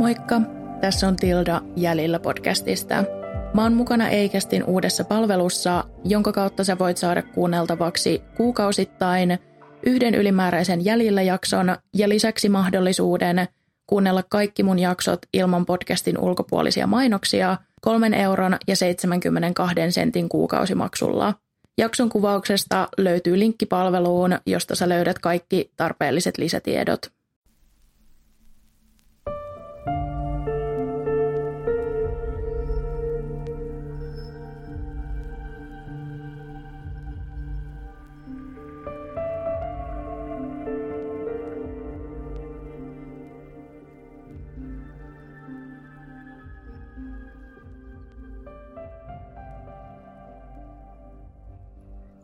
Moikka, tässä on Tilda Jäljellä podcastista. Mä oon mukana Eikästin uudessa palvelussa, jonka kautta sä voit saada kuunneltavaksi kuukausittain yhden ylimääräisen Jäljellä jakson ja lisäksi mahdollisuuden kuunnella kaikki mun jaksot ilman podcastin ulkopuolisia mainoksia kolmen euron ja 72 sentin kuukausimaksulla. Jakson kuvauksesta löytyy linkki palveluun, josta sä löydät kaikki tarpeelliset lisätiedot.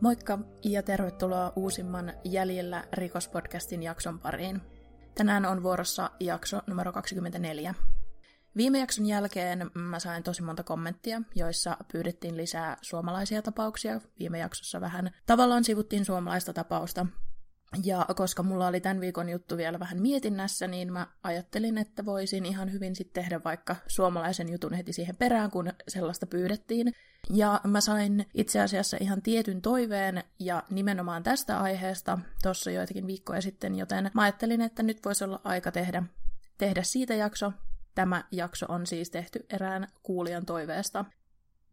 Moikka ja tervetuloa uusimman Jäljellä rikospodcastin jakson pariin. Tänään on vuorossa jakso numero 24. Viime jakson jälkeen mä sain tosi monta kommenttia, joissa pyydettiin lisää suomalaisia tapauksia. Viime jaksossa vähän tavallaan sivuttiin suomalaista tapausta, ja koska mulla oli tämän viikon juttu vielä vähän mietinnässä, niin mä ajattelin, että voisin ihan hyvin sitten tehdä vaikka suomalaisen jutun heti siihen perään, kun sellaista pyydettiin. Ja mä sain itse asiassa ihan tietyn toiveen ja nimenomaan tästä aiheesta tuossa joitakin viikkoja sitten, joten mä ajattelin, että nyt voisi olla aika tehdä, tehdä siitä jakso. Tämä jakso on siis tehty erään kuulijan toiveesta.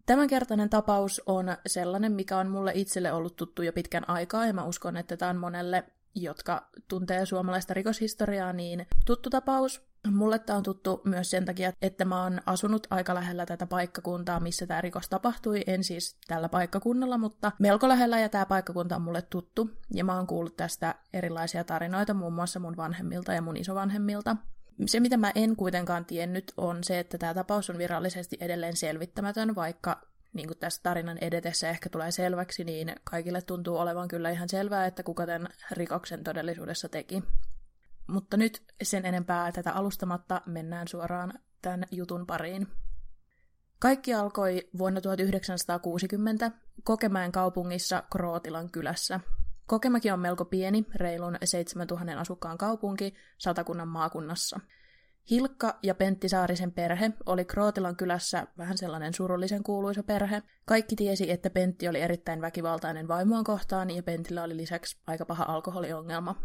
Tämänkertainen tapaus on sellainen, mikä on mulle itselle ollut tuttu jo pitkän aikaa, ja mä uskon, että tämä on monelle, jotka tuntee suomalaista rikoshistoriaa, niin tuttu tapaus. Mulle tämä on tuttu myös sen takia, että mä oon asunut aika lähellä tätä paikkakuntaa, missä tämä rikos tapahtui. En siis tällä paikkakunnalla, mutta melko lähellä ja tämä paikkakunta on mulle tuttu. Ja mä oon kuullut tästä erilaisia tarinoita muun muassa mun vanhemmilta ja mun isovanhemmilta. Se, mitä mä en kuitenkaan tiennyt, on se, että tämä tapaus on virallisesti edelleen selvittämätön, vaikka niin kuin tässä tarinan edetessä ehkä tulee selväksi, niin kaikille tuntuu olevan kyllä ihan selvää, että kuka tämän rikoksen todellisuudessa teki. Mutta nyt sen enempää tätä alustamatta mennään suoraan tämän jutun pariin. Kaikki alkoi vuonna 1960 Kokemäen kaupungissa Krootilan kylässä. Kokemäki on melko pieni, reilun 7000 asukkaan kaupunki Satakunnan maakunnassa. Hilkka ja Pentti Saarisen perhe oli Krootilan kylässä vähän sellainen surullisen kuuluisa perhe. Kaikki tiesi, että Pentti oli erittäin väkivaltainen vaimoaan kohtaan ja Pentillä oli lisäksi aika paha alkoholiongelma.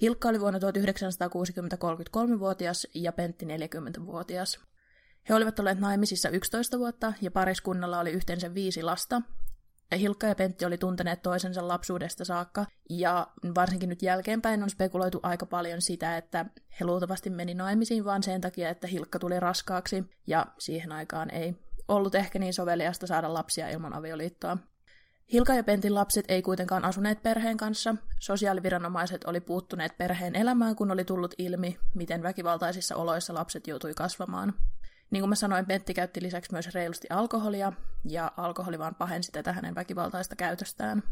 Hilkka oli vuonna 1960 33-vuotias ja Pentti 40-vuotias. He olivat olleet naimisissa 11 vuotta ja pariskunnalla oli yhteensä viisi lasta, Hilkka ja Pentti oli tunteneet toisensa lapsuudesta saakka, ja varsinkin nyt jälkeenpäin on spekuloitu aika paljon sitä, että he luultavasti meni naimisiin vaan sen takia, että Hilkka tuli raskaaksi, ja siihen aikaan ei ollut ehkä niin soveliasta saada lapsia ilman avioliittoa. Hilka ja Pentin lapset ei kuitenkaan asuneet perheen kanssa. Sosiaaliviranomaiset oli puuttuneet perheen elämään, kun oli tullut ilmi, miten väkivaltaisissa oloissa lapset joutui kasvamaan. Niin kuin mä sanoin, Pentti käytti lisäksi myös reilusti alkoholia, ja alkoholi vaan pahensi tätä hänen väkivaltaista käytöstään.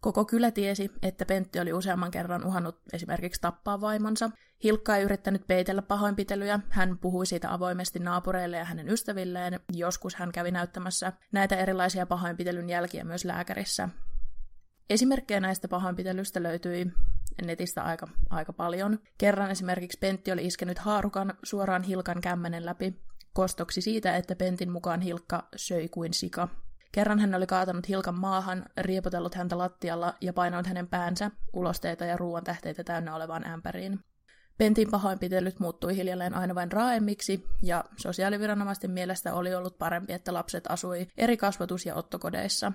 Koko kylä tiesi, että Pentti oli useamman kerran uhannut esimerkiksi tappaa vaimonsa. Hilkka ei yrittänyt peitellä pahoinpitelyjä, hän puhui siitä avoimesti naapureille ja hänen ystävilleen. Joskus hän kävi näyttämässä näitä erilaisia pahoinpitelyn jälkiä myös lääkärissä. Esimerkkejä näistä pahoinpitelystä löytyi netistä aika, aika paljon. Kerran esimerkiksi Pentti oli iskenyt haarukan suoraan Hilkan kämmenen läpi kostoksi siitä, että Pentin mukaan Hilkka söi kuin sika. Kerran hän oli kaatanut Hilkan maahan, riepotellut häntä lattialla ja painanut hänen päänsä ulosteita ja ruoan tähteitä täynnä olevaan ämpäriin. Pentin pahoinpitelyt muuttui hiljalleen aina vain raaemmiksi, ja sosiaaliviranomaisten mielestä oli ollut parempi, että lapset asui eri kasvatus- ja ottokodeissa.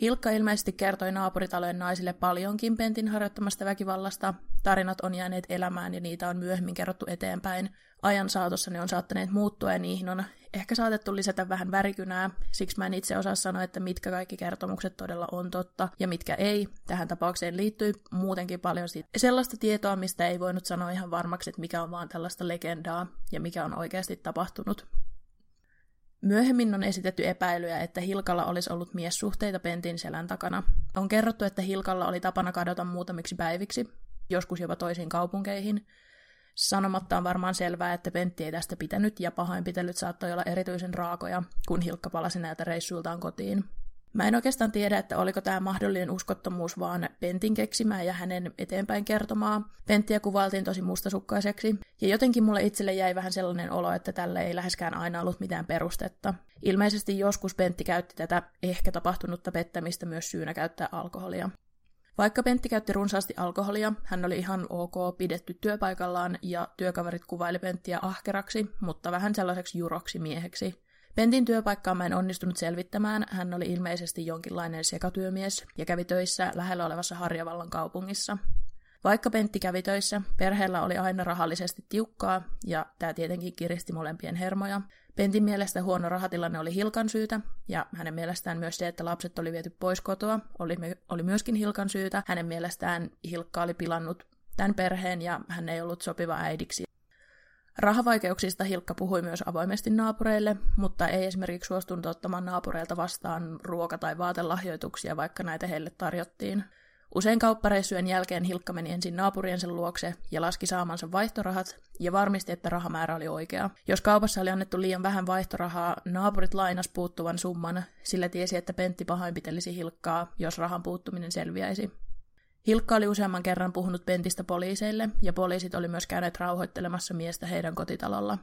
Hilkka ilmeisesti kertoi naapuritalojen naisille paljonkin Pentin harjoittamasta väkivallasta. Tarinat on jääneet elämään ja niitä on myöhemmin kerrottu eteenpäin. Ajan saatossa ne on saattaneet muuttua ja niihin on ehkä saatettu lisätä vähän värikynää. Siksi mä en itse osaa sanoa, että mitkä kaikki kertomukset todella on totta ja mitkä ei. Tähän tapaukseen liittyy muutenkin paljon siitä sellaista tietoa, mistä ei voinut sanoa ihan varmaksi, että mikä on vaan tällaista legendaa ja mikä on oikeasti tapahtunut. Myöhemmin on esitetty epäilyjä, että Hilkalla olisi ollut miessuhteita Pentin selän takana. On kerrottu, että Hilkalla oli tapana kadota muutamiksi päiviksi, joskus jopa toisiin kaupunkeihin. Sanomatta on varmaan selvää, että Pentti ei tästä pitänyt ja pahoinpitelyt saattoi olla erityisen raakoja, kun Hilkka palasi näiltä reissuiltaan kotiin. Mä en oikeastaan tiedä, että oliko tämä mahdollinen uskottomuus vaan Pentin keksimää ja hänen eteenpäin kertomaa. Penttiä kuvailtiin tosi mustasukkaiseksi, ja jotenkin mulle itselle jäi vähän sellainen olo, että tälle ei läheskään aina ollut mitään perustetta. Ilmeisesti joskus Pentti käytti tätä ehkä tapahtunutta pettämistä myös syynä käyttää alkoholia. Vaikka Pentti käytti runsaasti alkoholia, hän oli ihan ok pidetty työpaikallaan ja työkaverit kuvaili Penttiä ahkeraksi, mutta vähän sellaiseksi juroksi mieheksi. Pentin työpaikkaa mä en onnistunut selvittämään, hän oli ilmeisesti jonkinlainen sekatyömies ja kävi töissä lähellä olevassa Harjavallan kaupungissa. Vaikka Pentti kävi töissä, perheellä oli aina rahallisesti tiukkaa, ja tämä tietenkin kiristi molempien hermoja. Pentin mielestä huono rahatilanne oli Hilkan syytä, ja hänen mielestään myös se, että lapset oli viety pois kotoa, oli, oli myöskin Hilkan syytä. Hänen mielestään Hilkka oli pilannut tämän perheen, ja hän ei ollut sopiva äidiksi. Rahavaikeuksista Hilkka puhui myös avoimesti naapureille, mutta ei esimerkiksi suostunut ottamaan naapureilta vastaan ruoka- tai vaatelahjoituksia, vaikka näitä heille tarjottiin. Usein kauppareissujen jälkeen Hilkka meni ensin naapuriensa luokse ja laski saamansa vaihtorahat ja varmisti, että rahamäärä oli oikea. Jos kaupassa oli annettu liian vähän vaihtorahaa, naapurit lainas puuttuvan summan, sillä tiesi, että Pentti pahoinpitelisi Hilkkaa, jos rahan puuttuminen selviäisi. Hilkka oli useamman kerran puhunut Pentistä poliiseille, ja poliisit oli myös käyneet rauhoittelemassa miestä heidän kotitalolla.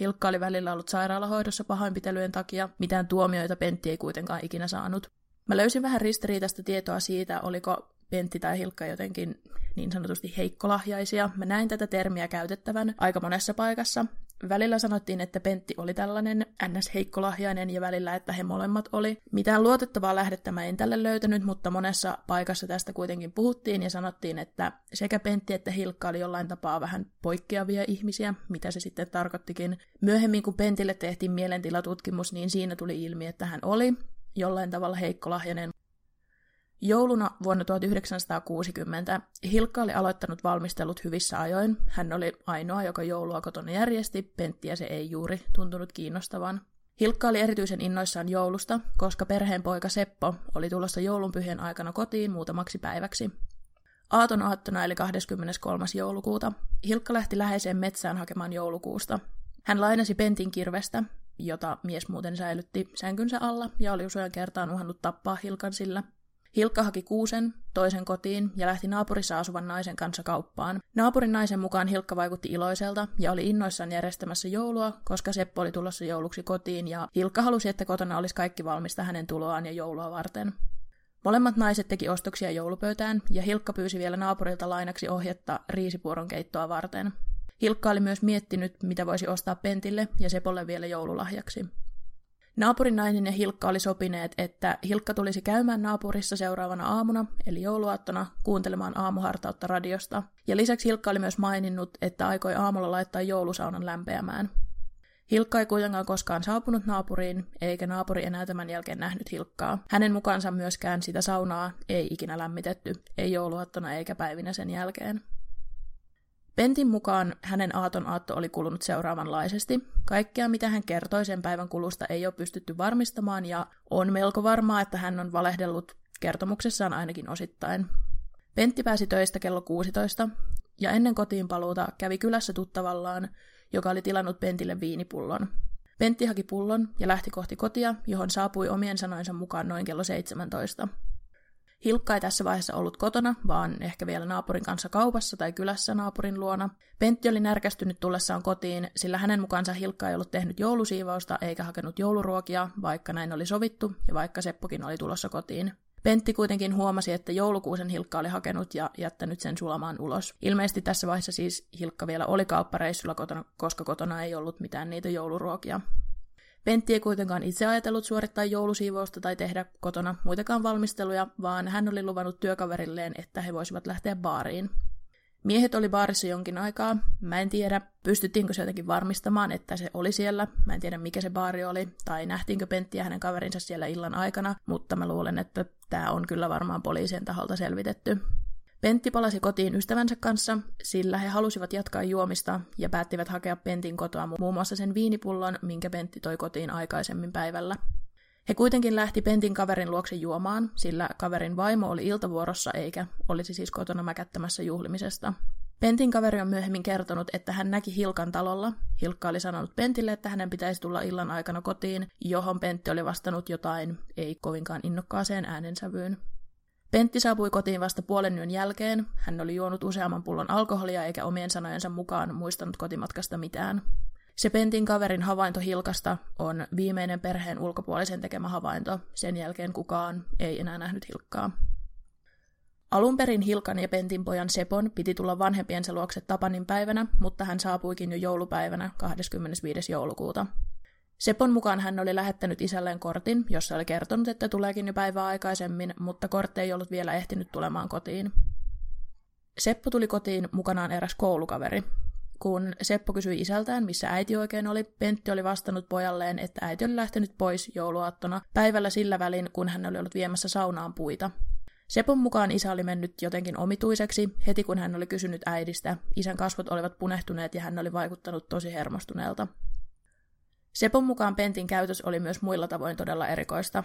Hilkka oli välillä ollut sairaalahoidossa pahoinpitelyjen takia, mitään tuomioita Pentti ei kuitenkaan ikinä saanut. Mä löysin vähän ristiriitaista tietoa siitä, oliko Pentti tai Hilkka jotenkin niin sanotusti heikkolahjaisia. Mä näin tätä termiä käytettävän aika monessa paikassa. Välillä sanottiin, että Pentti oli tällainen ns. heikkolahjainen ja välillä, että he molemmat oli. Mitään luotettavaa lähdettä mä en tälle löytänyt, mutta monessa paikassa tästä kuitenkin puhuttiin ja sanottiin, että sekä Pentti että Hilkka oli jollain tapaa vähän poikkeavia ihmisiä, mitä se sitten tarkoittikin. Myöhemmin, kun Pentille tehtiin mielentilatutkimus, niin siinä tuli ilmi, että hän oli jollain tavalla heikkolahjainen. Jouluna vuonna 1960 Hilkka oli aloittanut valmistelut hyvissä ajoin. Hän oli ainoa, joka joulua kotona järjesti, Penttiä se ei juuri tuntunut kiinnostavan. Hilkka oli erityisen innoissaan joulusta, koska perheen poika Seppo oli tulossa joulunpyhien aikana kotiin muutamaksi päiväksi. Aaton aattona eli 23. joulukuuta Hilkka lähti läheiseen metsään hakemaan joulukuusta. Hän lainasi Pentin kirvestä, jota mies muuten säilytti sänkynsä alla ja oli usean kertaan uhannut tappaa Hilkan sillä. Hilkka haki kuusen, toisen kotiin ja lähti naapurissa asuvan naisen kanssa kauppaan. Naapurin naisen mukaan Hilkka vaikutti iloiselta ja oli innoissaan järjestämässä joulua, koska Seppo oli tulossa jouluksi kotiin ja Hilkka halusi, että kotona olisi kaikki valmista hänen tuloaan ja joulua varten. Molemmat naiset teki ostoksia joulupöytään ja Hilkka pyysi vielä naapurilta lainaksi ohjetta riisipuoron keittoa varten. Hilkka oli myös miettinyt, mitä voisi ostaa Pentille ja Sepolle vielä joululahjaksi. Naapurin nainen ja Hilkka oli sopineet, että Hilkka tulisi käymään naapurissa seuraavana aamuna, eli jouluaattona, kuuntelemaan aamuhartautta radiosta. Ja lisäksi Hilkka oli myös maininnut, että aikoi aamulla laittaa joulusaunan lämpeämään. Hilkka ei kuitenkaan koskaan saapunut naapuriin, eikä naapuri enää tämän jälkeen nähnyt Hilkkaa. Hänen mukaansa myöskään sitä saunaa ei ikinä lämmitetty, ei jouluaattona eikä päivinä sen jälkeen. Pentin mukaan hänen aaton aatto oli kulunut seuraavanlaisesti. Kaikkea, mitä hän kertoi sen päivän kulusta, ei ole pystytty varmistamaan ja on melko varmaa, että hän on valehdellut kertomuksessaan ainakin osittain. Pentti pääsi töistä kello 16 ja ennen kotiin paluuta kävi kylässä tuttavallaan, joka oli tilannut Pentille viinipullon. Pentti haki pullon ja lähti kohti kotia, johon saapui omien sanoinsa mukaan noin kello 17. Hilkka ei tässä vaiheessa ollut kotona, vaan ehkä vielä naapurin kanssa kaupassa tai kylässä naapurin luona. Pentti oli närkästynyt tullessaan kotiin, sillä hänen mukaansa Hilkka ei ollut tehnyt joulusiivausta eikä hakenut jouluruokia, vaikka näin oli sovittu ja vaikka Seppokin oli tulossa kotiin. Pentti kuitenkin huomasi, että joulukuusen Hilkka oli hakenut ja jättänyt sen sulamaan ulos. Ilmeisesti tässä vaiheessa siis Hilkka vielä oli kauppareissulla kotona, koska kotona ei ollut mitään niitä jouluruokia. Pentti ei kuitenkaan itse ajatellut suorittaa joulusiivousta tai tehdä kotona muitakaan valmisteluja, vaan hän oli luvannut työkaverilleen, että he voisivat lähteä baariin. Miehet oli baarissa jonkin aikaa. Mä en tiedä, pystyttiinkö se jotenkin varmistamaan, että se oli siellä. Mä en tiedä, mikä se baari oli, tai nähtiinkö Pentti ja hänen kaverinsa siellä illan aikana, mutta mä luulen, että tämä on kyllä varmaan poliisien taholta selvitetty. Pentti palasi kotiin ystävänsä kanssa, sillä he halusivat jatkaa juomista ja päättivät hakea Pentin kotoa muun muassa sen viinipullon, minkä Pentti toi kotiin aikaisemmin päivällä. He kuitenkin lähti Pentin kaverin luokse juomaan, sillä kaverin vaimo oli iltavuorossa eikä olisi siis kotona mäkättämässä juhlimisesta. Pentin kaveri on myöhemmin kertonut, että hän näki Hilkan talolla. Hilkka oli sanonut Pentille, että hänen pitäisi tulla illan aikana kotiin, johon Pentti oli vastannut jotain ei kovinkaan innokkaaseen äänensävyyn. Pentti saapui kotiin vasta puolen yön jälkeen. Hän oli juonut useamman pullon alkoholia eikä omien sanojensa mukaan muistanut kotimatkasta mitään. Se Pentin kaverin havainto Hilkasta on viimeinen perheen ulkopuolisen tekemä havainto. Sen jälkeen kukaan ei enää nähnyt Hilkkaa. Alun perin Hilkan ja Pentin pojan Sepon piti tulla vanhempiensa luokse Tapanin päivänä, mutta hän saapuikin jo joulupäivänä 25. joulukuuta. Sepon mukaan hän oli lähettänyt isälleen kortin, jossa oli kertonut, että tuleekin jo päivää aikaisemmin, mutta kortti ei ollut vielä ehtinyt tulemaan kotiin. Seppo tuli kotiin mukanaan eräs koulukaveri. Kun Seppo kysyi isältään, missä äiti oikein oli, Pentti oli vastannut pojalleen, että äiti oli lähtenyt pois jouluaattona päivällä sillä välin, kun hän oli ollut viemässä saunaan puita. Sepon mukaan isä oli mennyt jotenkin omituiseksi heti kun hän oli kysynyt äidistä. Isän kasvot olivat punehtuneet ja hän oli vaikuttanut tosi hermostuneelta. Sepon mukaan Pentin käytös oli myös muilla tavoin todella erikoista.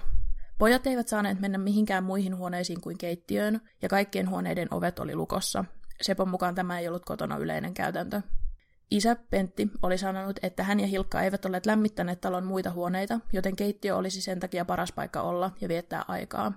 Pojat eivät saaneet mennä mihinkään muihin huoneisiin kuin keittiöön, ja kaikkien huoneiden ovet oli lukossa. Sepon mukaan tämä ei ollut kotona yleinen käytäntö. Isä, Pentti, oli sanonut, että hän ja Hilkka eivät olleet lämmittäneet talon muita huoneita, joten keittiö olisi sen takia paras paikka olla ja viettää aikaa.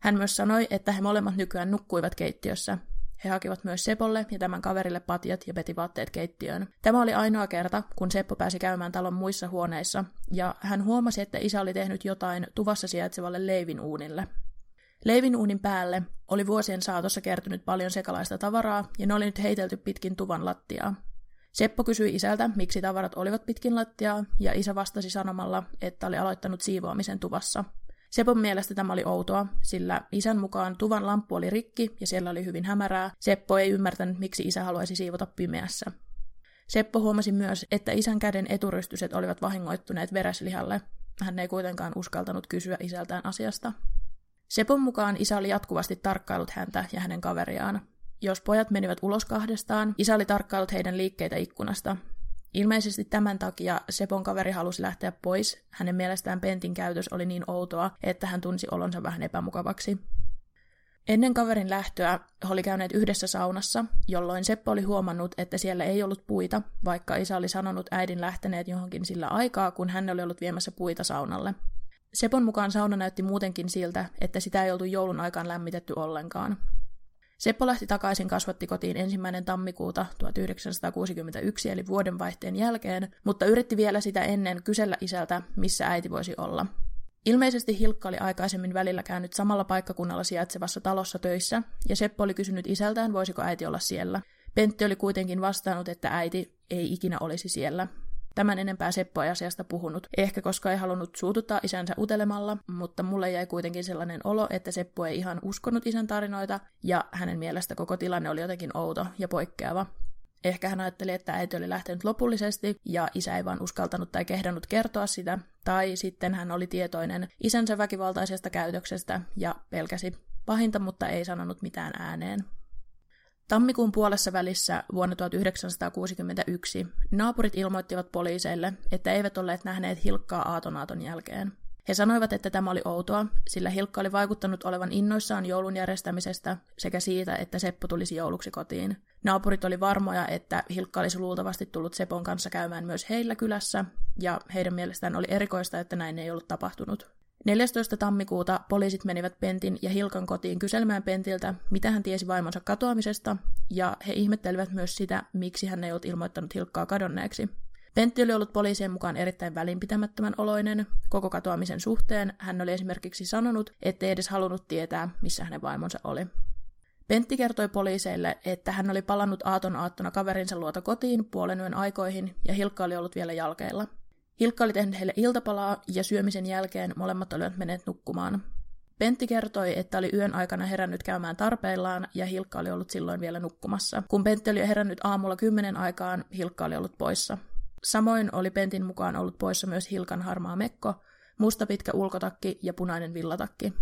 Hän myös sanoi, että he molemmat nykyään nukkuivat keittiössä. He hakivat myös Sepolle ja tämän kaverille patjat ja peti vaatteet keittiöön. Tämä oli ainoa kerta, kun Seppo pääsi käymään talon muissa huoneissa, ja hän huomasi, että isä oli tehnyt jotain tuvassa sijaitsevalle leivin uunille. Leivin uunin päälle oli vuosien saatossa kertynyt paljon sekalaista tavaraa, ja ne oli nyt heitelty pitkin tuvan lattiaa. Seppo kysyi isältä, miksi tavarat olivat pitkin lattiaa, ja isä vastasi sanomalla, että oli aloittanut siivoamisen tuvassa – Sepon mielestä tämä oli outoa, sillä isän mukaan tuvan lamppu oli rikki ja siellä oli hyvin hämärää. Seppo ei ymmärtänyt, miksi isä haluaisi siivota pimeässä. Seppo huomasi myös, että isän käden eturystyset olivat vahingoittuneet vereslihalle. Hän ei kuitenkaan uskaltanut kysyä isältään asiasta. Sepon mukaan isä oli jatkuvasti tarkkailut häntä ja hänen kaveriaan. Jos pojat menivät ulos kahdestaan, isä oli tarkkailut heidän liikkeitä ikkunasta. Ilmeisesti tämän takia Sepon kaveri halusi lähteä pois. Hänen mielestään Pentin käytös oli niin outoa, että hän tunsi olonsa vähän epämukavaksi. Ennen kaverin lähtöä he oli käyneet yhdessä saunassa, jolloin Seppo oli huomannut, että siellä ei ollut puita, vaikka isä oli sanonut äidin lähteneet johonkin sillä aikaa, kun hän oli ollut viemässä puita saunalle. Sepon mukaan sauna näytti muutenkin siltä, että sitä ei oltu joulun aikaan lämmitetty ollenkaan. Seppo lähti takaisin kasvattikotiin ensimmäinen tammikuuta 1961 eli vuodenvaihteen jälkeen, mutta yritti vielä sitä ennen kysellä isältä, missä äiti voisi olla. Ilmeisesti Hilkka oli aikaisemmin välillä käynyt samalla paikkakunnalla sijaitsevassa talossa töissä, ja Seppo oli kysynyt isältään, voisiko äiti olla siellä. Pentti oli kuitenkin vastannut, että äiti ei ikinä olisi siellä. Tämän enempää Seppo ei asiasta puhunut, ehkä koska ei halunnut suututtaa isänsä utelemalla, mutta mulle jäi kuitenkin sellainen olo, että Seppo ei ihan uskonut isän tarinoita, ja hänen mielestä koko tilanne oli jotenkin outo ja poikkeava. Ehkä hän ajatteli, että äiti oli lähtenyt lopullisesti ja isä ei vaan uskaltanut tai kehdannut kertoa sitä, tai sitten hän oli tietoinen isänsä väkivaltaisesta käytöksestä ja pelkäsi pahinta, mutta ei sanonut mitään ääneen. Tammikuun puolessa välissä vuonna 1961 naapurit ilmoittivat poliiseille, että eivät olleet nähneet Hilkkaa aatonaaton jälkeen. He sanoivat, että tämä oli outoa, sillä Hilkka oli vaikuttanut olevan innoissaan joulun järjestämisestä sekä siitä, että Seppo tulisi jouluksi kotiin. Naapurit oli varmoja, että Hilkka olisi luultavasti tullut Sepon kanssa käymään myös heillä kylässä, ja heidän mielestään oli erikoista, että näin ei ollut tapahtunut. 14. tammikuuta poliisit menivät Pentin ja Hilkan kotiin kyselemään Pentiltä, mitä hän tiesi vaimonsa katoamisesta, ja he ihmettelivät myös sitä, miksi hän ei ollut ilmoittanut Hilkkaa kadonneeksi. Pentti oli ollut poliisien mukaan erittäin välinpitämättömän oloinen koko katoamisen suhteen. Hän oli esimerkiksi sanonut, ettei edes halunnut tietää, missä hänen vaimonsa oli. Pentti kertoi poliiseille, että hän oli palannut aaton aattona kaverinsa luota kotiin puolen yön aikoihin ja Hilkka oli ollut vielä jalkeilla. Hilkka oli tehnyt heille iltapalaa ja syömisen jälkeen molemmat olivat menneet nukkumaan. Pentti kertoi, että oli yön aikana herännyt käymään tarpeillaan ja Hilkka oli ollut silloin vielä nukkumassa. Kun Pentti oli herännyt aamulla kymmenen aikaan, Hilkka oli ollut poissa. Samoin oli Pentin mukaan ollut poissa myös Hilkan harmaa mekko, musta pitkä ulkotakki ja punainen villatakki.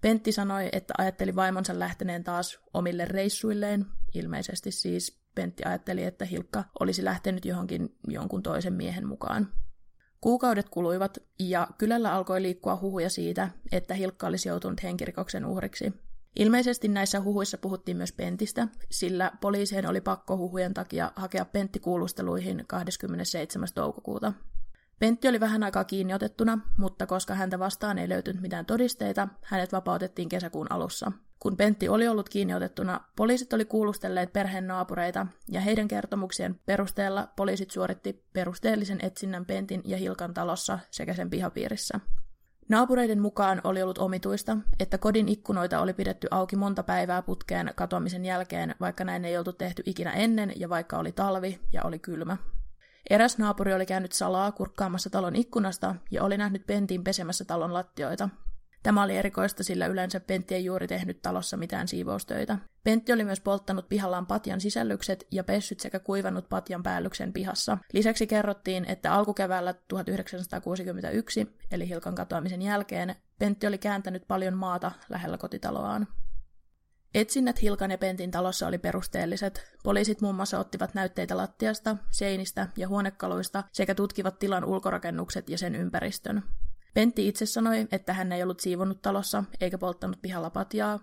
Pentti sanoi, että ajatteli vaimonsa lähteneen taas omille reissuilleen. Ilmeisesti siis Pentti ajatteli, että Hilkka olisi lähtenyt johonkin jonkun toisen miehen mukaan. Kuukaudet kuluivat ja kylällä alkoi liikkua huhuja siitä, että Hilkka olisi joutunut henkirikoksen uhriksi. Ilmeisesti näissä huhuissa puhuttiin myös Pentistä, sillä poliisien oli pakko huhujen takia hakea Pentti kuulusteluihin 27. toukokuuta. Pentti oli vähän aikaa kiinni otettuna, mutta koska häntä vastaan ei löytynyt mitään todisteita, hänet vapautettiin kesäkuun alussa. Kun Pentti oli ollut kiinni otettuna, poliisit oli kuulustelleet perheen naapureita, ja heidän kertomuksien perusteella poliisit suoritti perusteellisen etsinnän Pentin ja Hilkan talossa sekä sen pihapiirissä. Naapureiden mukaan oli ollut omituista, että kodin ikkunoita oli pidetty auki monta päivää putkeen katoamisen jälkeen, vaikka näin ei oltu tehty ikinä ennen ja vaikka oli talvi ja oli kylmä. Eräs naapuri oli käynyt salaa kurkkaamassa talon ikkunasta ja oli nähnyt Pentin pesemässä talon lattioita. Tämä oli erikoista, sillä yleensä Pentti ei juuri tehnyt talossa mitään siivoustöitä. Pentti oli myös polttanut pihallaan patjan sisällykset ja pessyt sekä kuivannut patjan päällyksen pihassa. Lisäksi kerrottiin, että alkukeväällä 1961, eli Hilkan katoamisen jälkeen, Pentti oli kääntänyt paljon maata lähellä kotitaloaan. Etsinnät Hilkan ja Pentin talossa oli perusteelliset. Poliisit muun muassa ottivat näytteitä lattiasta, seinistä ja huonekaluista sekä tutkivat tilan ulkorakennukset ja sen ympäristön. Pentti itse sanoi, että hän ei ollut siivonnut talossa eikä polttanut pihalla patjaa.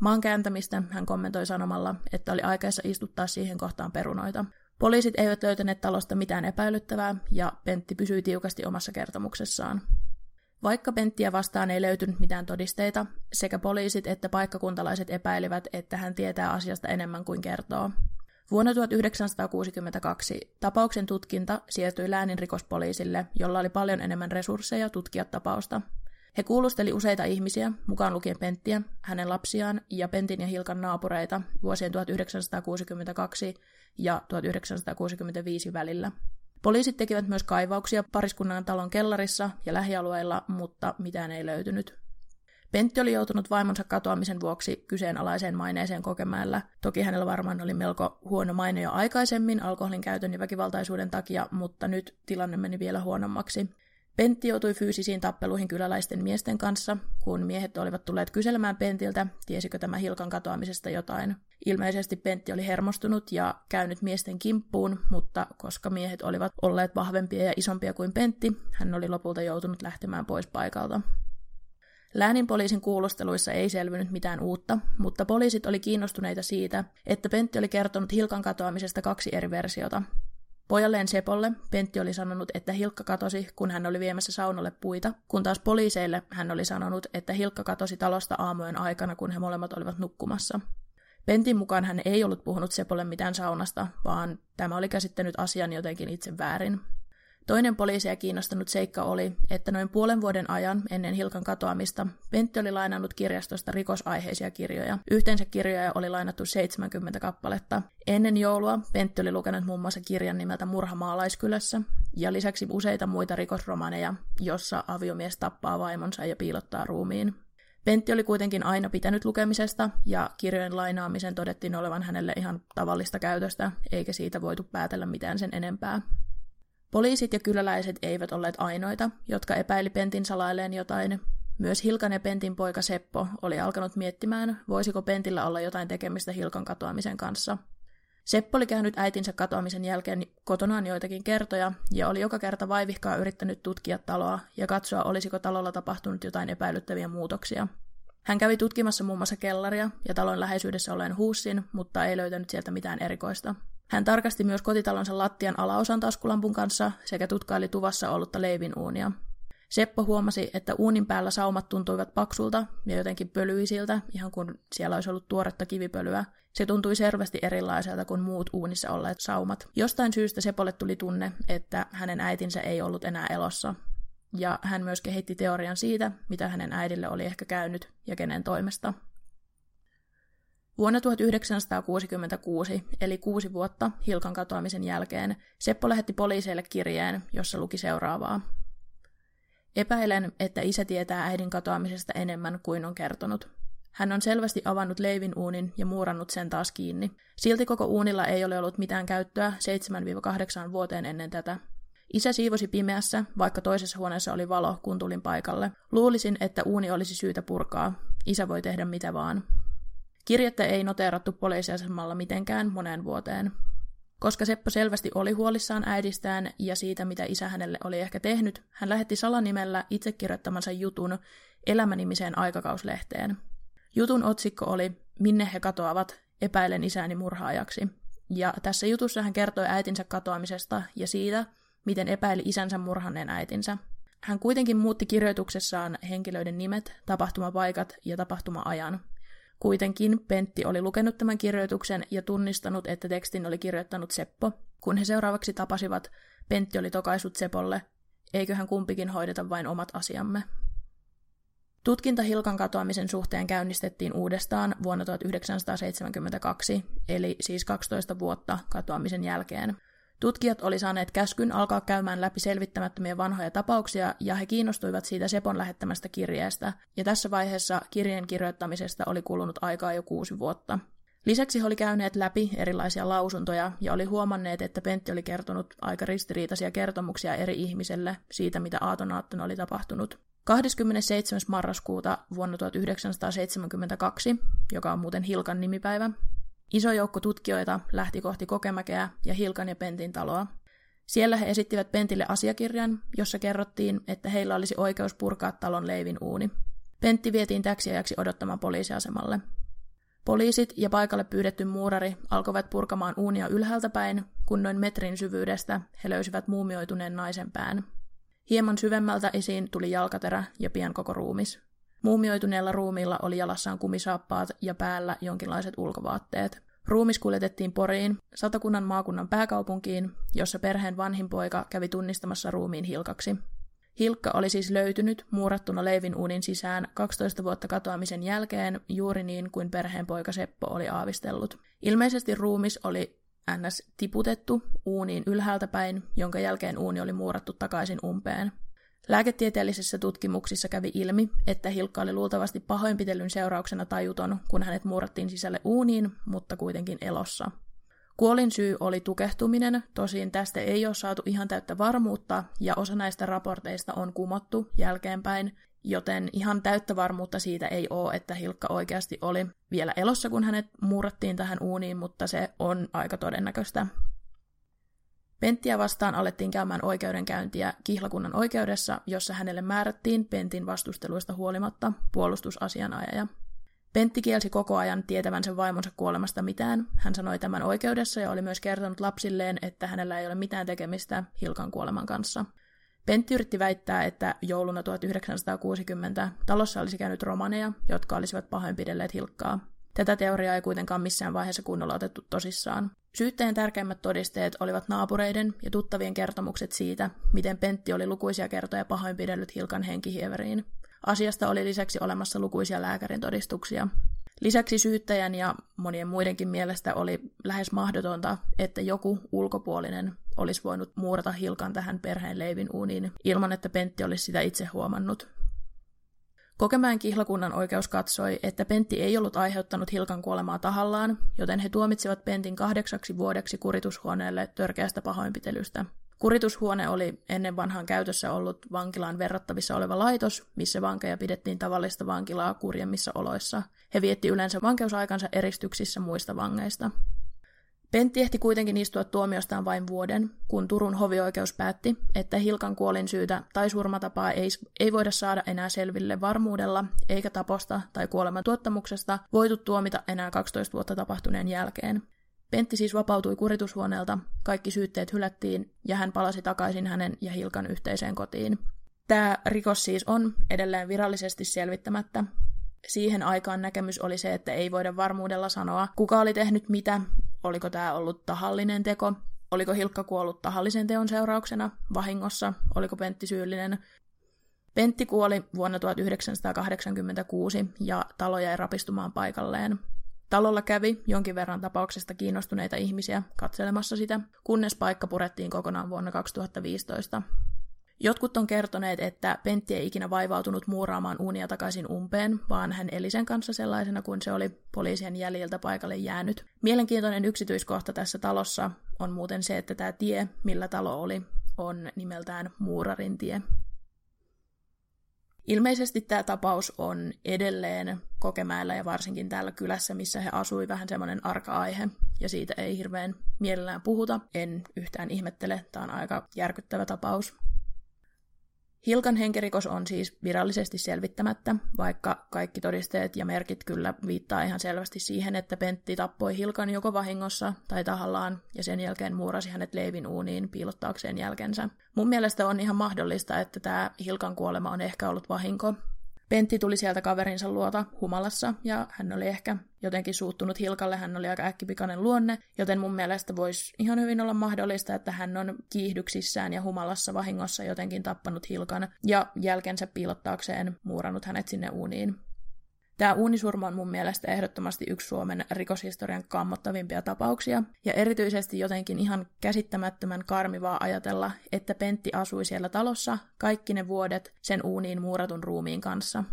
Maan kääntämistä hän kommentoi sanomalla, että oli aikaissa istuttaa siihen kohtaan perunoita. Poliisit eivät löytäneet talosta mitään epäilyttävää ja Pentti pysyi tiukasti omassa kertomuksessaan. Vaikka Penttiä vastaan ei löytynyt mitään todisteita, sekä poliisit että paikkakuntalaiset epäilivät, että hän tietää asiasta enemmän kuin kertoo. Vuonna 1962 tapauksen tutkinta siirtyi läänin rikospoliisille, jolla oli paljon enemmän resursseja tutkia tapausta. He kuulusteli useita ihmisiä, mukaan lukien Penttiä, hänen lapsiaan ja Pentin ja Hilkan naapureita vuosien 1962 ja 1965 välillä. Poliisit tekivät myös kaivauksia pariskunnan talon kellarissa ja lähialueilla, mutta mitään ei löytynyt. Pentti oli joutunut vaimonsa katoamisen vuoksi kyseenalaiseen maineeseen kokemäellä. Toki hänellä varmaan oli melko huono maine jo aikaisemmin alkoholin käytön ja väkivaltaisuuden takia, mutta nyt tilanne meni vielä huonommaksi. Pentti joutui fyysisiin tappeluihin kyläläisten miesten kanssa, kun miehet olivat tulleet kyselemään Pentiltä, tiesikö tämä Hilkan katoamisesta jotain. Ilmeisesti Pentti oli hermostunut ja käynyt miesten kimppuun, mutta koska miehet olivat olleet vahvempia ja isompia kuin Pentti, hän oli lopulta joutunut lähtemään pois paikalta. Läänin poliisin kuulusteluissa ei selvinnyt mitään uutta, mutta poliisit oli kiinnostuneita siitä, että Pentti oli kertonut Hilkan katoamisesta kaksi eri versiota. Pojalleen Sepolle Pentti oli sanonut, että Hilkka katosi, kun hän oli viemässä saunalle puita, kun taas poliiseille hän oli sanonut, että Hilkka katosi talosta aamujen aikana, kun he molemmat olivat nukkumassa. Pentin mukaan hän ei ollut puhunut Sepolle mitään saunasta, vaan tämä oli käsittänyt asian jotenkin itse väärin. Toinen poliisia kiinnostanut seikka oli, että noin puolen vuoden ajan ennen Hilkan katoamista Pentti oli lainannut kirjastosta rikosaiheisia kirjoja. Yhteensä kirjoja oli lainattu 70 kappaletta. Ennen joulua Pentti oli lukenut muun muassa kirjan nimeltä Murha maalaiskylässä ja lisäksi useita muita rikosromaneja, jossa aviomies tappaa vaimonsa ja piilottaa ruumiin. Pentti oli kuitenkin aina pitänyt lukemisesta, ja kirjojen lainaamisen todettiin olevan hänelle ihan tavallista käytöstä, eikä siitä voitu päätellä mitään sen enempää. Poliisit ja kyläläiset eivät olleet ainoita, jotka epäili Pentin salailleen jotain. Myös Hilkan ja Pentin poika Seppo oli alkanut miettimään, voisiko Pentillä olla jotain tekemistä Hilkan katoamisen kanssa. Seppo oli käynyt äitinsä katoamisen jälkeen kotonaan joitakin kertoja ja oli joka kerta vaivihkaa yrittänyt tutkia taloa ja katsoa, olisiko talolla tapahtunut jotain epäilyttäviä muutoksia. Hän kävi tutkimassa muun muassa kellaria ja talon läheisyydessä olleen huussin, mutta ei löytänyt sieltä mitään erikoista. Hän tarkasti myös kotitalonsa lattian alaosan taskulampun kanssa sekä tutkaili tuvassa ollutta leivinuunia. Seppo huomasi, että uunin päällä saumat tuntuivat paksulta ja jotenkin pölyisiltä, ihan kuin siellä olisi ollut tuoretta kivipölyä. Se tuntui selvästi erilaiselta kuin muut uunissa olleet saumat. Jostain syystä Sepolle tuli tunne, että hänen äitinsä ei ollut enää elossa. Ja hän myös kehitti teorian siitä, mitä hänen äidille oli ehkä käynyt ja kenen toimesta. Vuonna 1966, eli kuusi vuotta Hilkan katoamisen jälkeen, Seppo lähetti poliiseille kirjeen, jossa luki seuraavaa. Epäilen, että isä tietää äidin katoamisesta enemmän kuin on kertonut. Hän on selvästi avannut leivin uunin ja muurannut sen taas kiinni. Silti koko uunilla ei ole ollut mitään käyttöä 7-8 vuoteen ennen tätä. Isä siivosi pimeässä, vaikka toisessa huoneessa oli valo, kun tulin paikalle. Luulisin, että uuni olisi syytä purkaa. Isä voi tehdä mitä vaan. Kirjettä ei noteerattu poliisiasemalla mitenkään moneen vuoteen. Koska Seppo selvästi oli huolissaan äidistään ja siitä, mitä isä hänelle oli ehkä tehnyt, hän lähetti salanimellä itse kirjoittamansa jutun elämänimiseen aikakauslehteen. Jutun otsikko oli Minne he katoavat, epäilen isäni murhaajaksi. Ja tässä jutussa hän kertoi äitinsä katoamisesta ja siitä, miten epäili isänsä murhanneen äitinsä. Hän kuitenkin muutti kirjoituksessaan henkilöiden nimet, tapahtumapaikat ja tapahtuma-ajan. Kuitenkin Pentti oli lukenut tämän kirjoituksen ja tunnistanut, että tekstin oli kirjoittanut Seppo. Kun he seuraavaksi tapasivat, Pentti oli tokaisut Sepolle, eiköhän kumpikin hoideta vain omat asiamme. Tutkinta Hilkan katoamisen suhteen käynnistettiin uudestaan vuonna 1972, eli siis 12 vuotta katoamisen jälkeen. Tutkijat oli saaneet käskyn alkaa käymään läpi selvittämättömiä vanhoja tapauksia, ja he kiinnostuivat siitä Sepon lähettämästä kirjeestä, ja tässä vaiheessa kirjeen kirjoittamisesta oli kulunut aikaa jo kuusi vuotta. Lisäksi he oli käyneet läpi erilaisia lausuntoja ja oli huomanneet, että Pentti oli kertonut aika ristiriitaisia kertomuksia eri ihmiselle siitä, mitä aatonaattona oli tapahtunut. 27. marraskuuta vuonna 1972, joka on muuten Hilkan nimipäivä, iso joukko tutkijoita lähti kohti Kokemäkeä ja Hilkan ja Pentin taloa. Siellä he esittivät Pentille asiakirjan, jossa kerrottiin, että heillä olisi oikeus purkaa talon leivin uuni. Pentti vietiin täksiäjäksi odottamaan poliisiasemalle. Poliisit ja paikalle pyydetty muurari alkoivat purkamaan uunia ylhäältä päin, kun noin metrin syvyydestä he löysivät muumioituneen naisen pään. Hieman syvemmältä esiin tuli jalkaterä ja pian koko ruumis. Muumioituneella ruumiilla oli jalassaan kumisaappaat ja päällä jonkinlaiset ulkovaatteet. Ruumis kuljetettiin Poriin, satakunnan maakunnan pääkaupunkiin, jossa perheen vanhin poika kävi tunnistamassa ruumiin Hilkaksi. Hilkka oli siis löytynyt muurattuna leivin uunin sisään 12 vuotta katoamisen jälkeen juuri niin kuin perheen poika Seppo oli aavistellut. Ilmeisesti ruumis oli ns. tiputettu uuniin ylhäältä päin, jonka jälkeen uuni oli muurattu takaisin umpeen. Lääketieteellisissä tutkimuksissa kävi ilmi, että Hilkka oli luultavasti pahoinpitelyn seurauksena tajuton, kun hänet muurattiin sisälle uuniin, mutta kuitenkin elossa. Kuolin syy oli tukehtuminen, tosin tästä ei ole saatu ihan täyttä varmuutta, ja osa näistä raporteista on kumottu jälkeenpäin, joten ihan täyttä varmuutta siitä ei ole, että Hilkka oikeasti oli vielä elossa, kun hänet muurattiin tähän uuniin, mutta se on aika todennäköistä. Penttiä vastaan alettiin käymään oikeudenkäyntiä kihlakunnan oikeudessa, jossa hänelle määrättiin Pentin vastusteluista huolimatta puolustusasianajaja. Pentti kielsi koko ajan tietävänsä vaimonsa kuolemasta mitään. Hän sanoi tämän oikeudessa ja oli myös kertonut lapsilleen, että hänellä ei ole mitään tekemistä Hilkan kuoleman kanssa. Pentti yritti väittää, että jouluna 1960 talossa olisi käynyt romaneja, jotka olisivat pahoinpidelleet Hilkkaa. Tätä teoriaa ei kuitenkaan missään vaiheessa kunnolla otettu tosissaan. Syytteen tärkeimmät todisteet olivat naapureiden ja tuttavien kertomukset siitä, miten Pentti oli lukuisia kertoja pahoinpidellyt Hilkan henkihieveriin. Asiasta oli lisäksi olemassa lukuisia lääkärin todistuksia. Lisäksi syyttäjän ja monien muidenkin mielestä oli lähes mahdotonta, että joku ulkopuolinen olisi voinut muurata Hilkan tähän perheen leivin uuniin ilman, että Pentti olisi sitä itse huomannut. Kokemäen kihlakunnan oikeus katsoi, että Pentti ei ollut aiheuttanut Hilkan kuolemaa tahallaan, joten he tuomitsivat Pentin kahdeksaksi vuodeksi kuritushuoneelle törkeästä pahoinpitelystä. Kuritushuone oli ennen vanhaan käytössä ollut vankilaan verrattavissa oleva laitos, missä vankeja pidettiin tavallista vankilaa kurjemmissa oloissa. He vietti yleensä vankeusaikansa eristyksissä muista vangeista. Pentti ehti kuitenkin istua tuomiostaan vain vuoden, kun Turun hovioikeus päätti, että Hilkan kuolin syytä tai surmatapaa ei, ei voida saada enää selville varmuudella, eikä taposta tai kuoleman tuottamuksesta voitu tuomita enää 12 vuotta tapahtuneen jälkeen. Pentti siis vapautui kuritushuoneelta, kaikki syytteet hylättiin ja hän palasi takaisin hänen ja Hilkan yhteiseen kotiin. Tämä rikos siis on edelleen virallisesti selvittämättä. Siihen aikaan näkemys oli se, että ei voida varmuudella sanoa, kuka oli tehnyt mitä, oliko tämä ollut tahallinen teko, oliko Hilkka kuollut tahallisen teon seurauksena, vahingossa, oliko Pentti syyllinen. Pentti kuoli vuonna 1986 ja talo jäi rapistumaan paikalleen. Talolla kävi jonkin verran tapauksesta kiinnostuneita ihmisiä katselemassa sitä, kunnes paikka purettiin kokonaan vuonna 2015. Jotkut on kertoneet, että Pentti ei ikinä vaivautunut muuraamaan uunia takaisin umpeen, vaan hän eli sen kanssa sellaisena kuin se oli poliisien jäljiltä paikalle jäänyt. Mielenkiintoinen yksityiskohta tässä talossa on muuten se, että tämä tie, millä talo oli, on nimeltään Muurarin tie. Ilmeisesti tämä tapaus on edelleen Kokemäellä ja varsinkin täällä kylässä, missä he asui, vähän semmoinen arka-aihe, ja siitä ei hirveän mielellään puhuta. En yhtään ihmettele, tämä on aika järkyttävä tapaus. Hilkan henkirikos on siis virallisesti selvittämättä, vaikka kaikki todisteet ja merkit kyllä viittaa ihan selvästi siihen, että Pentti tappoi Hilkan joko vahingossa tai tahallaan ja sen jälkeen muurasi hänet leivin uuniin piilottaakseen jälkensä. Mun mielestä on ihan mahdollista, että tämä Hilkan kuolema on ehkä ollut vahinko, Pentti tuli sieltä kaverinsa luota humalassa ja hän oli ehkä jotenkin suuttunut Hilkalle, hän oli aika äkkipikainen luonne, joten mun mielestä voisi ihan hyvin olla mahdollista, että hän on kiihdyksissään ja humalassa vahingossa jotenkin tappanut Hilkan ja jälkensä piilottaakseen muurannut hänet sinne uuniin. Tämä uunisurma on mun mielestä ehdottomasti yksi Suomen rikoshistorian kammottavimpia tapauksia, ja erityisesti jotenkin ihan käsittämättömän karmivaa ajatella, että Pentti asui siellä talossa kaikki ne vuodet sen uuniin muuratun ruumiin kanssa.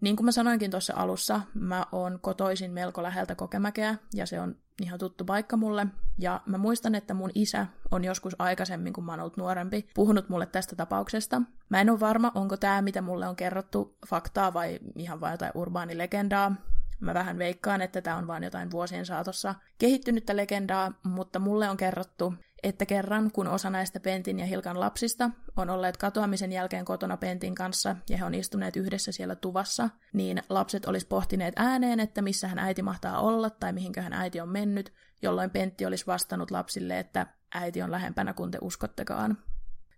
Niin kuin mä sanoinkin tuossa alussa, mä oon kotoisin melko läheltä Kokemäkeä, ja se on ihan tuttu paikka mulle. Ja mä muistan, että mun isä on joskus aikaisemmin, kun mä oon ollut nuorempi, puhunut mulle tästä tapauksesta. Mä en ole varma, onko tämä, mitä mulle on kerrottu, faktaa vai ihan vain jotain urbaanilegendaa. Mä vähän veikkaan, että tämä on vain jotain vuosien saatossa kehittynyttä legendaa, mutta mulle on kerrottu, että kerran kun osa näistä Pentin ja Hilkan lapsista on olleet katoamisen jälkeen kotona Pentin kanssa ja he on istuneet yhdessä siellä tuvassa, niin lapset olisi pohtineet ääneen, että missä hän äiti mahtaa olla tai mihinköhän äiti on mennyt, jolloin Pentti olisi vastannut lapsille, että äiti on lähempänä kuin te uskottekaan.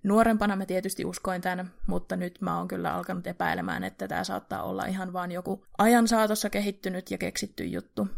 Nuorempana mä tietysti uskoin tämän, mutta nyt mä oon kyllä alkanut epäilemään, että tämä saattaa olla ihan vaan joku ajan saatossa kehittynyt ja keksitty juttu.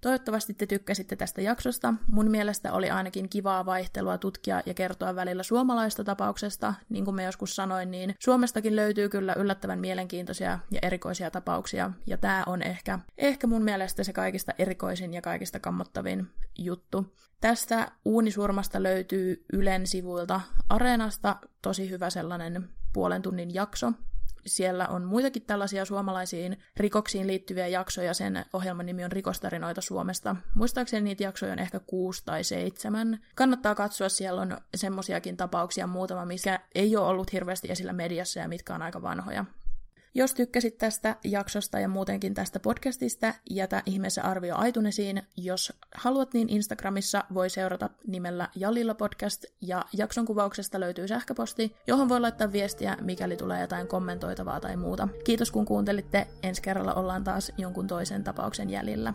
Toivottavasti te tykkäsitte tästä jaksosta. Mun mielestä oli ainakin kivaa vaihtelua tutkia ja kertoa välillä suomalaista tapauksesta. Niin kuin mä joskus sanoin, niin Suomestakin löytyy kyllä yllättävän mielenkiintoisia ja erikoisia tapauksia. Ja tämä on ehkä, ehkä mun mielestä se kaikista erikoisin ja kaikista kammottavin juttu. Tästä uunisurmasta löytyy Ylen sivuilta Areenasta tosi hyvä sellainen puolen tunnin jakso, siellä on muitakin tällaisia suomalaisiin rikoksiin liittyviä jaksoja. Sen ohjelman nimi on Rikostarinoita Suomesta. Muistaakseni niitä jaksoja on ehkä kuusi tai seitsemän. Kannattaa katsoa, siellä on semmoisiakin tapauksia muutama, missä ei ole ollut hirveästi esillä mediassa ja mitkä on aika vanhoja. Jos tykkäsit tästä jaksosta ja muutenkin tästä podcastista, jätä ihmeessä arvio aitunesiin. Jos haluat, niin Instagramissa voi seurata nimellä Jalilla Podcast ja jakson kuvauksesta löytyy sähköposti, johon voi laittaa viestiä, mikäli tulee jotain kommentoitavaa tai muuta. Kiitos kun kuuntelitte. Ensi kerralla ollaan taas jonkun toisen tapauksen jäljellä.